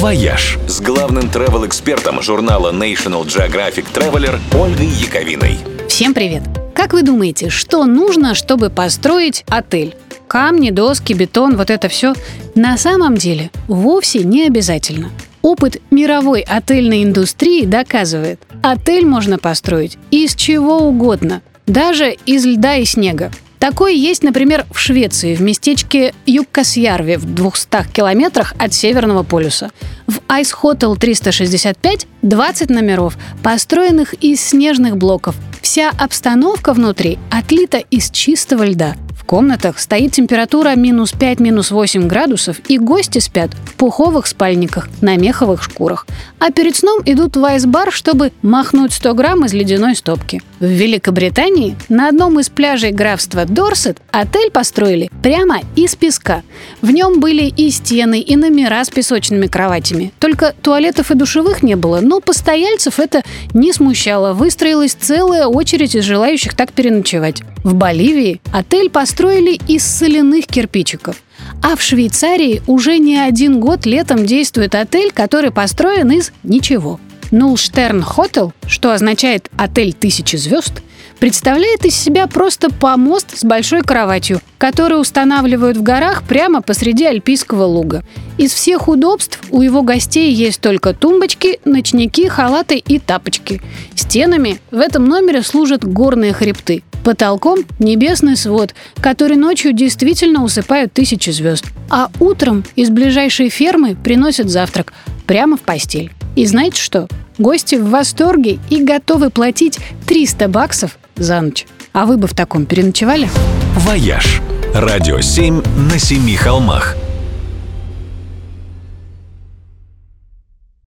«Вояж» с главным travel-экспертом журнала National Geographic Traveler Ольгой Яковиной. Всем привет! Как вы думаете, что нужно, чтобы построить отель? Камни, доски, бетон, вот это все? На самом деле вовсе не обязательно. Опыт мировой отельной индустрии доказывает, отель можно построить из чего угодно, даже из льда и снега. Такое есть, например, в Швеции, в местечке Юккасьярви в 200 километрах от Северного полюса. В Ice Hotel 365 20 номеров, построенных из снежных блоков. Вся обстановка внутри отлита из чистого льда комнатах стоит температура минус 5, минус 8 градусов, и гости спят в пуховых спальниках на меховых шкурах. А перед сном идут в айс-бар, чтобы махнуть 100 грамм из ледяной стопки. В Великобритании на одном из пляжей графства Дорсет отель построили прямо из песка. В нем были и стены, и номера с песочными кроватями. Только туалетов и душевых не было, но постояльцев это не смущало. Выстроилась целая очередь из желающих так переночевать. В Боливии отель построили из соляных кирпичиков. А в Швейцарии уже не один год летом действует отель, который построен из ничего. Нулштерн Хотел, что означает «отель тысячи звезд», представляет из себя просто помост с большой кроватью, который устанавливают в горах прямо посреди альпийского луга. Из всех удобств у его гостей есть только тумбочки, ночники, халаты и тапочки. Стенами в этом номере служат горные хребты. Потолком небесный свод, который ночью действительно усыпают тысячи звезд. А утром из ближайшей фермы приносят завтрак прямо в постель. И знаете что? Гости в восторге и готовы платить 300 баксов за ночь. А вы бы в таком переночевали? «Вояж» – радио 7 на семи холмах –